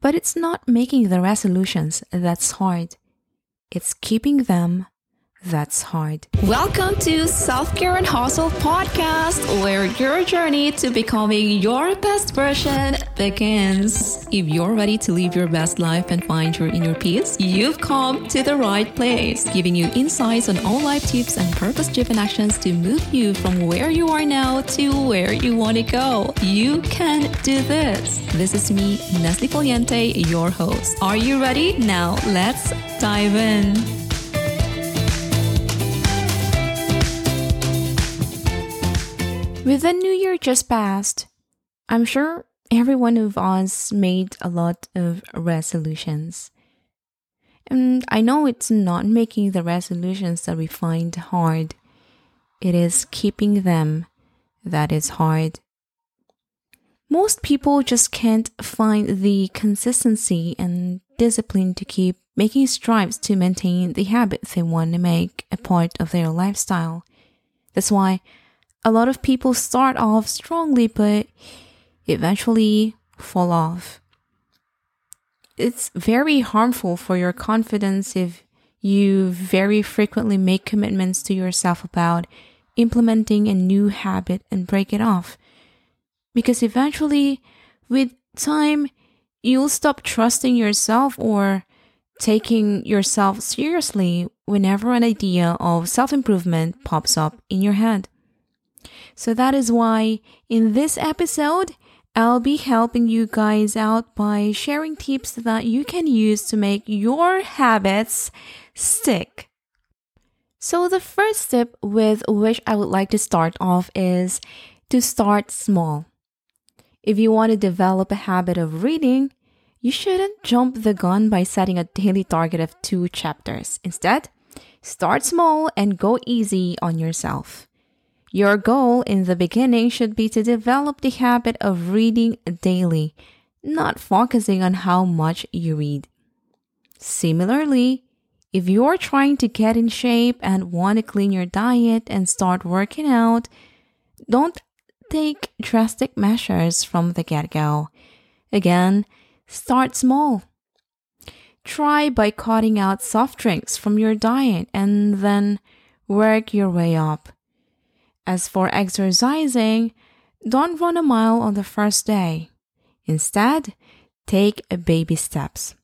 But it's not making the resolutions that's hard. It's keeping them that's hard. Welcome to Self Care and Hustle podcast, where your journey to becoming your best version begins. If you're ready to live your best life and find your inner peace, you've come to the right place, giving you insights on all life tips and purpose driven actions to move you from where you are now to where you want to go. You can do this. This is me, Neslie Foliente, your host. Are you ready? Now, let's dive in. With the new year just passed, I'm sure every one of us made a lot of resolutions. And I know it's not making the resolutions that we find hard, it is keeping them that is hard. Most people just can't find the consistency and discipline to keep making strides to maintain the habits they want to make a part of their lifestyle. That's why a lot of people start off strongly but eventually fall off. It's very harmful for your confidence if you very frequently make commitments to yourself about implementing a new habit and break it off. Because eventually, with time, you'll stop trusting yourself or taking yourself seriously whenever an idea of self improvement pops up in your head. So that is why in this episode, I'll be helping you guys out by sharing tips that you can use to make your habits stick. So, the first tip with which I would like to start off is to start small. If you want to develop a habit of reading, you shouldn't jump the gun by setting a daily target of two chapters. Instead, start small and go easy on yourself. Your goal in the beginning should be to develop the habit of reading daily, not focusing on how much you read. Similarly, if you're trying to get in shape and want to clean your diet and start working out, don't take drastic measures from the get go. Again, start small. Try by cutting out soft drinks from your diet and then work your way up. As for exercising, don't run a mile on the first day. Instead, take baby steps.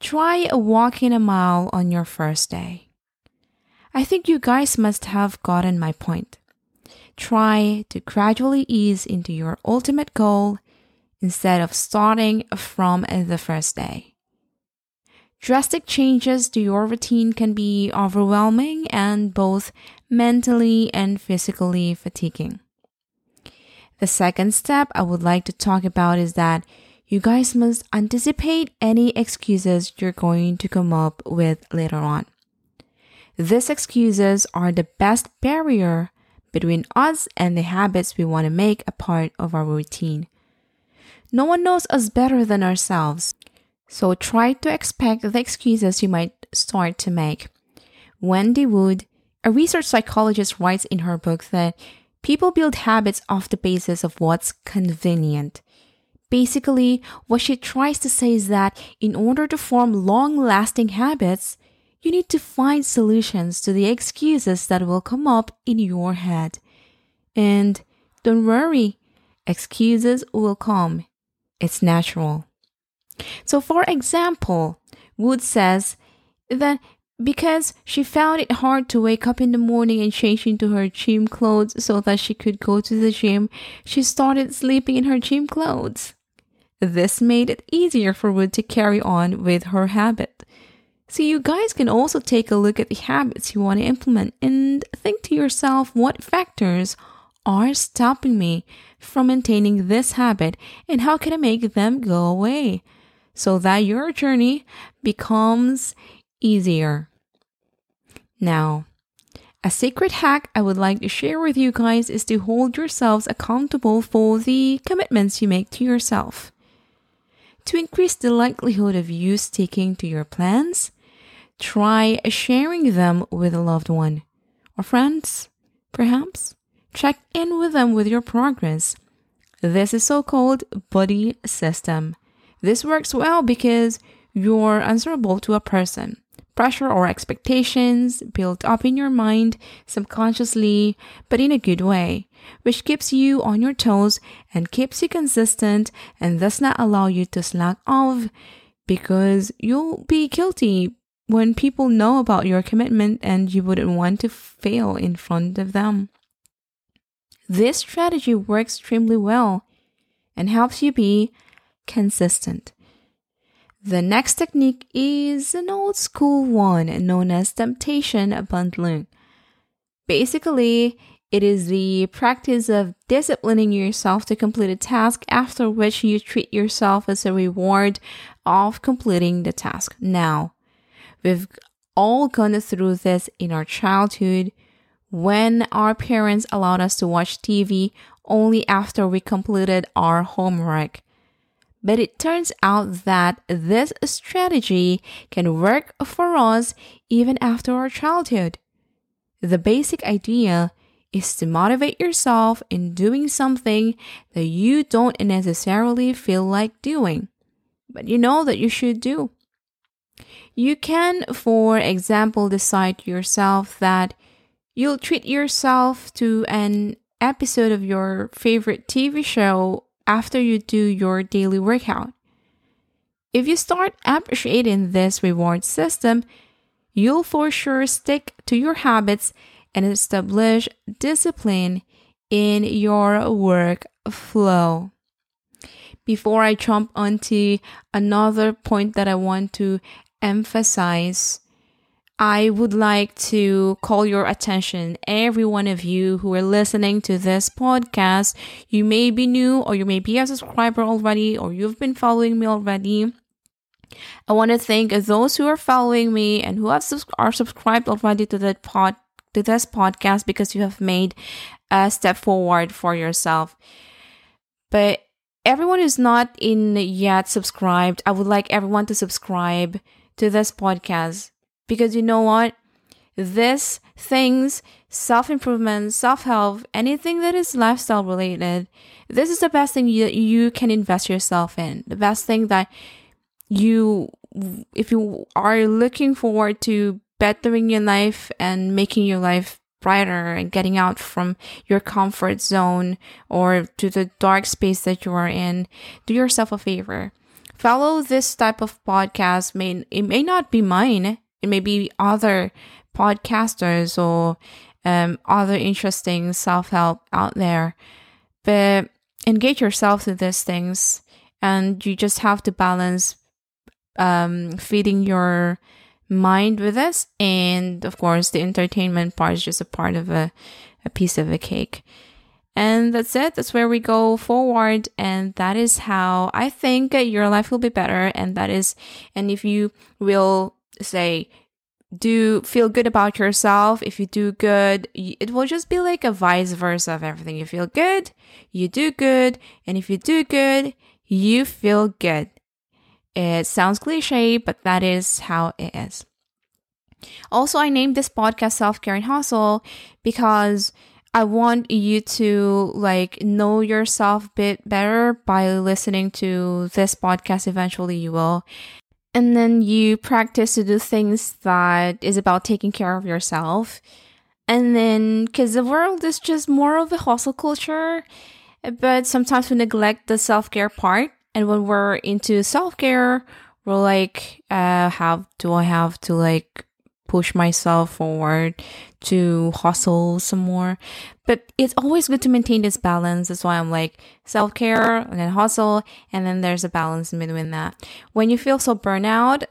Try walking a mile on your first day. I think you guys must have gotten my point. Try to gradually ease into your ultimate goal instead of starting from the first day. Drastic changes to your routine can be overwhelming and both mentally and physically fatiguing. The second step I would like to talk about is that you guys must anticipate any excuses you're going to come up with later on. These excuses are the best barrier between us and the habits we want to make a part of our routine. No one knows us better than ourselves. So try to expect the excuses you might start to make. Wendy Wood, a research psychologist, writes in her book that people build habits off the basis of what's convenient. Basically, what she tries to say is that in order to form long lasting habits, you need to find solutions to the excuses that will come up in your head. And don't worry, excuses will come. It's natural. So, for example, Wood says that because she found it hard to wake up in the morning and change into her gym clothes so that she could go to the gym, she started sleeping in her gym clothes. This made it easier for Wood to carry on with her habit. So, you guys can also take a look at the habits you want to implement and think to yourself what factors are stopping me from maintaining this habit and how can I make them go away? So that your journey becomes easier. Now, a secret hack I would like to share with you guys is to hold yourselves accountable for the commitments you make to yourself. To increase the likelihood of you sticking to your plans, try sharing them with a loved one or friends, perhaps. Check in with them with your progress. This is so called buddy system. This works well because you're answerable to a person. Pressure or expectations built up in your mind subconsciously, but in a good way, which keeps you on your toes and keeps you consistent and does not allow you to slack off because you'll be guilty when people know about your commitment and you wouldn't want to fail in front of them. This strategy works extremely well and helps you be consistent. The next technique is an old school one known as temptation bundling. Basically, it is the practice of disciplining yourself to complete a task after which you treat yourself as a reward of completing the task. Now, we've all gone through this in our childhood when our parents allowed us to watch TV only after we completed our homework. But it turns out that this strategy can work for us even after our childhood. The basic idea is to motivate yourself in doing something that you don't necessarily feel like doing, but you know that you should do. You can, for example, decide yourself that you'll treat yourself to an episode of your favorite TV show after you do your daily workout. If you start appreciating this reward system, you'll for sure stick to your habits and establish discipline in your work flow. Before I jump onto another point that I want to emphasize, I would like to call your attention, every one of you who are listening to this podcast. You may be new, or you may be a subscriber already, or you've been following me already. I want to thank those who are following me and who have subs- are subscribed already to that pod to this podcast because you have made a step forward for yourself. But everyone who's not in yet subscribed, I would like everyone to subscribe to this podcast because you know what? This things, self improvement, self help, anything that is lifestyle related, this is the best thing you, you can invest yourself in. The best thing that you, if you are looking forward to bettering your life and making your life brighter and getting out from your comfort zone or to the dark space that you are in, do yourself a favor. Follow this type of podcast. May it may not be mine it may be other podcasters or um, other interesting self help out there. But engage yourself to these things, and you just have to balance um, feeding your mind with this. And of course, the entertainment part is just a part of a, a piece of a cake. And that's it. That's where we go forward. And that is how I think your life will be better. And that is, and if you will say do feel good about yourself. If you do good it will just be like a vice versa of everything. You feel good you do good and if you do good you feel good. It sounds cliche but that is how it is. Also i named this podcast self-care and hustle because I want you to like know yourself a bit better by listening to this podcast. Eventually, you will and then you practice to do things that is about taking care of yourself. And then because the world is just more of a hustle culture but sometimes we neglect the self-care part. And when we're into self-care we're like uh how do i have to like push myself forward to hustle some more. But it's always good to maintain this balance. That's why I'm like self care and then hustle, and then there's a balance in between that. When you feel so burnout,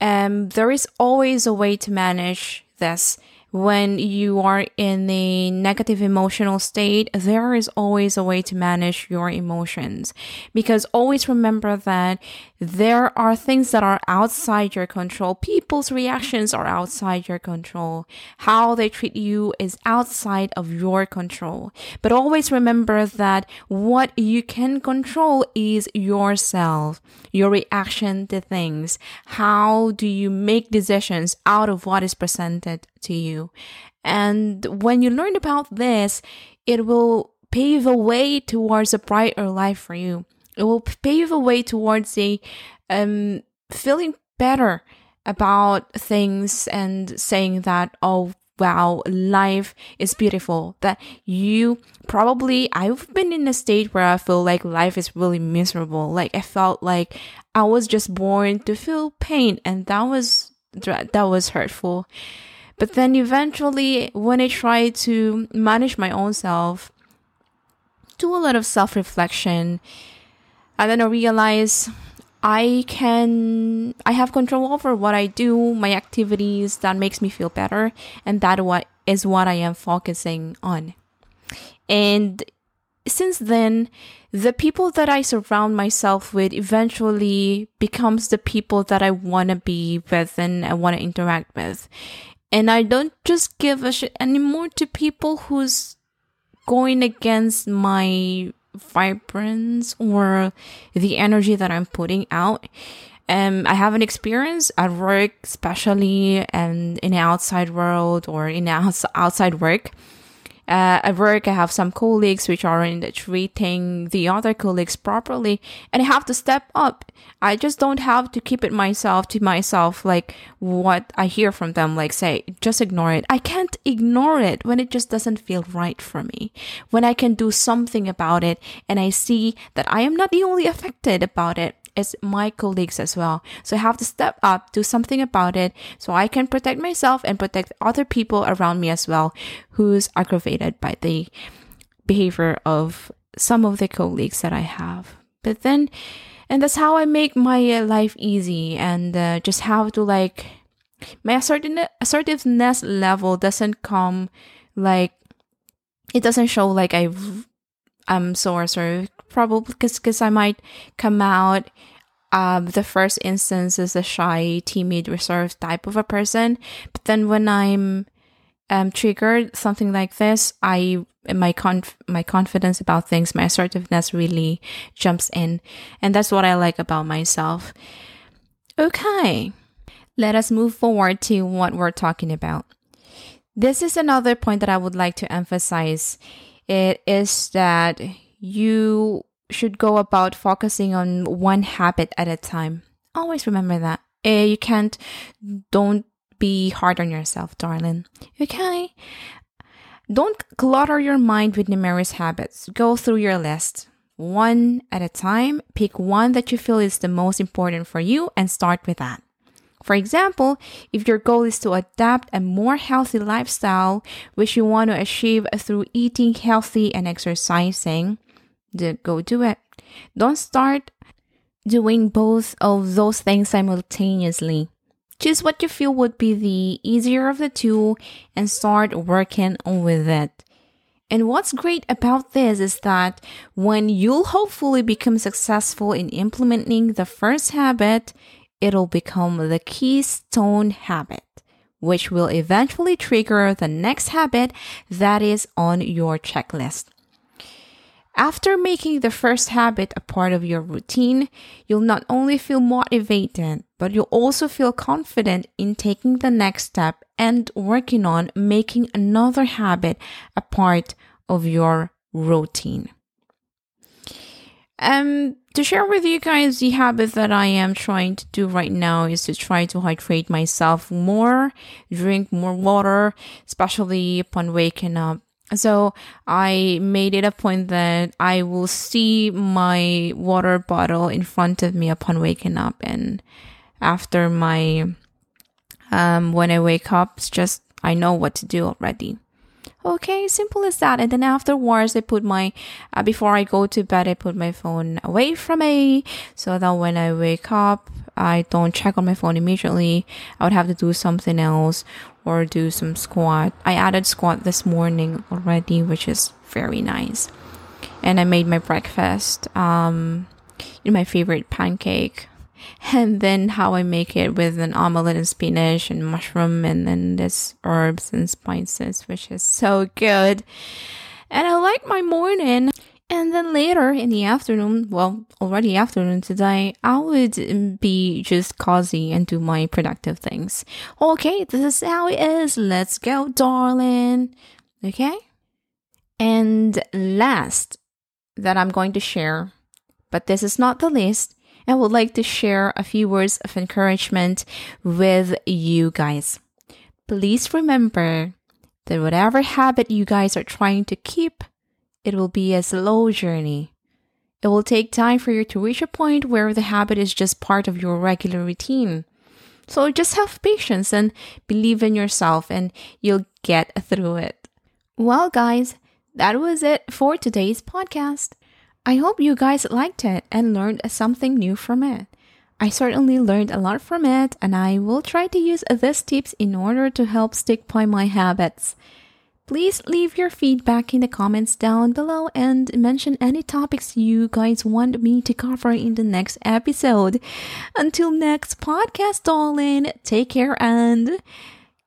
um, there is always a way to manage this when you are in a negative emotional state, there is always a way to manage your emotions. Because always remember that there are things that are outside your control. People's reactions are outside your control. How they treat you is outside of your control. But always remember that what you can control is yourself, your reaction to things. How do you make decisions out of what is presented to you. And when you learn about this, it will pave a way towards a brighter life for you. it will pave a way towards a um, feeling better about things and saying that, oh, wow, life is beautiful. That you probably, I've been in a state where I feel like life is really miserable. Like I felt like I was just born to feel pain and that was, that was hurtful. But then eventually when I try to manage my own self, do a lot of self reflection, and then I realize I can I have control over what I do, my activities that makes me feel better, and that what is what I am focusing on. And since then, the people that I surround myself with eventually becomes the people that I want to be with and I want to interact with. And I don't just give a shit anymore to people who's going against my vibrance or the energy that I'm putting out. Um, I have an experience at work, especially and in the outside world or in outside work. Uh, at work, I have some colleagues which aren't treating the other colleagues properly, and I have to step up. I just don't have to keep it myself to myself, like what I hear from them, like say, just ignore it. I can't ignore it when it just doesn't feel right for me. When I can do something about it, and I see that I am not the only affected about it, it's my colleagues as well. So I have to step up, do something about it so I can protect myself and protect other people around me as well who's aggravated by the behavior of some of the colleagues that I have. But then, and that's how I make my uh, life easy and uh, just have to like, my assertiveness level doesn't come like, it doesn't show like I I'm so assertive probably because because I might come out um, the first instance is a shy, timid, reserved type of a person. But then when I'm um, triggered, something like this, I my conf- my confidence about things, my assertiveness really jumps in, and that's what I like about myself. Okay, let us move forward to what we're talking about. This is another point that I would like to emphasize. It is that you should go about focusing on one habit at a time. Always remember that. You can't, don't be hard on yourself, darling. Okay? Don't clutter your mind with numerous habits. Go through your list one at a time. Pick one that you feel is the most important for you and start with that. For example, if your goal is to adapt a more healthy lifestyle, which you want to achieve through eating healthy and exercising, go do it. Don't start doing both of those things simultaneously. Choose what you feel would be the easier of the two and start working with it. And what's great about this is that when you'll hopefully become successful in implementing the first habit, it'll become the keystone habit, which will eventually trigger the next habit that is on your checklist. After making the first habit a part of your routine, you'll not only feel motivated, but you'll also feel confident in taking the next step and working on making another habit a part of your routine. Um, to share with you guys the habit that I am trying to do right now is to try to hydrate myself more, drink more water, especially upon waking up so I made it a point that I will see my water bottle in front of me upon waking up and after my um when I wake up it's just I know what to do already. Okay, simple as that. And then afterwards, I put my, uh, before I go to bed, I put my phone away from me so that when I wake up, I don't check on my phone immediately. I would have to do something else or do some squat. I added squat this morning already, which is very nice. And I made my breakfast, um, my favorite pancake. And then how I make it with an omelette and spinach and mushroom and then this herbs and spices, which is so good. And I like my morning. And then later in the afternoon, well, already afternoon today, I would be just cozy and do my productive things. Okay, this is how it is. Let's go, darling. Okay? And last that I'm going to share But this is not the least. I would like to share a few words of encouragement with you guys. Please remember that whatever habit you guys are trying to keep, it will be a slow journey. It will take time for you to reach a point where the habit is just part of your regular routine. So just have patience and believe in yourself, and you'll get through it. Well, guys, that was it for today's podcast. I hope you guys liked it and learned something new from it. I certainly learned a lot from it, and I will try to use these tips in order to help stick by my habits. Please leave your feedback in the comments down below and mention any topics you guys want me to cover in the next episode. Until next podcast, darling, take care and